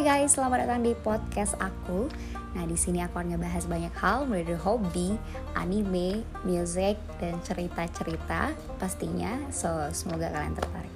Hai guys, selamat datang di podcast aku. Nah, di sini aku akan ngebahas banyak hal mulai dari hobi, anime, music, dan cerita-cerita pastinya. So, semoga kalian tertarik.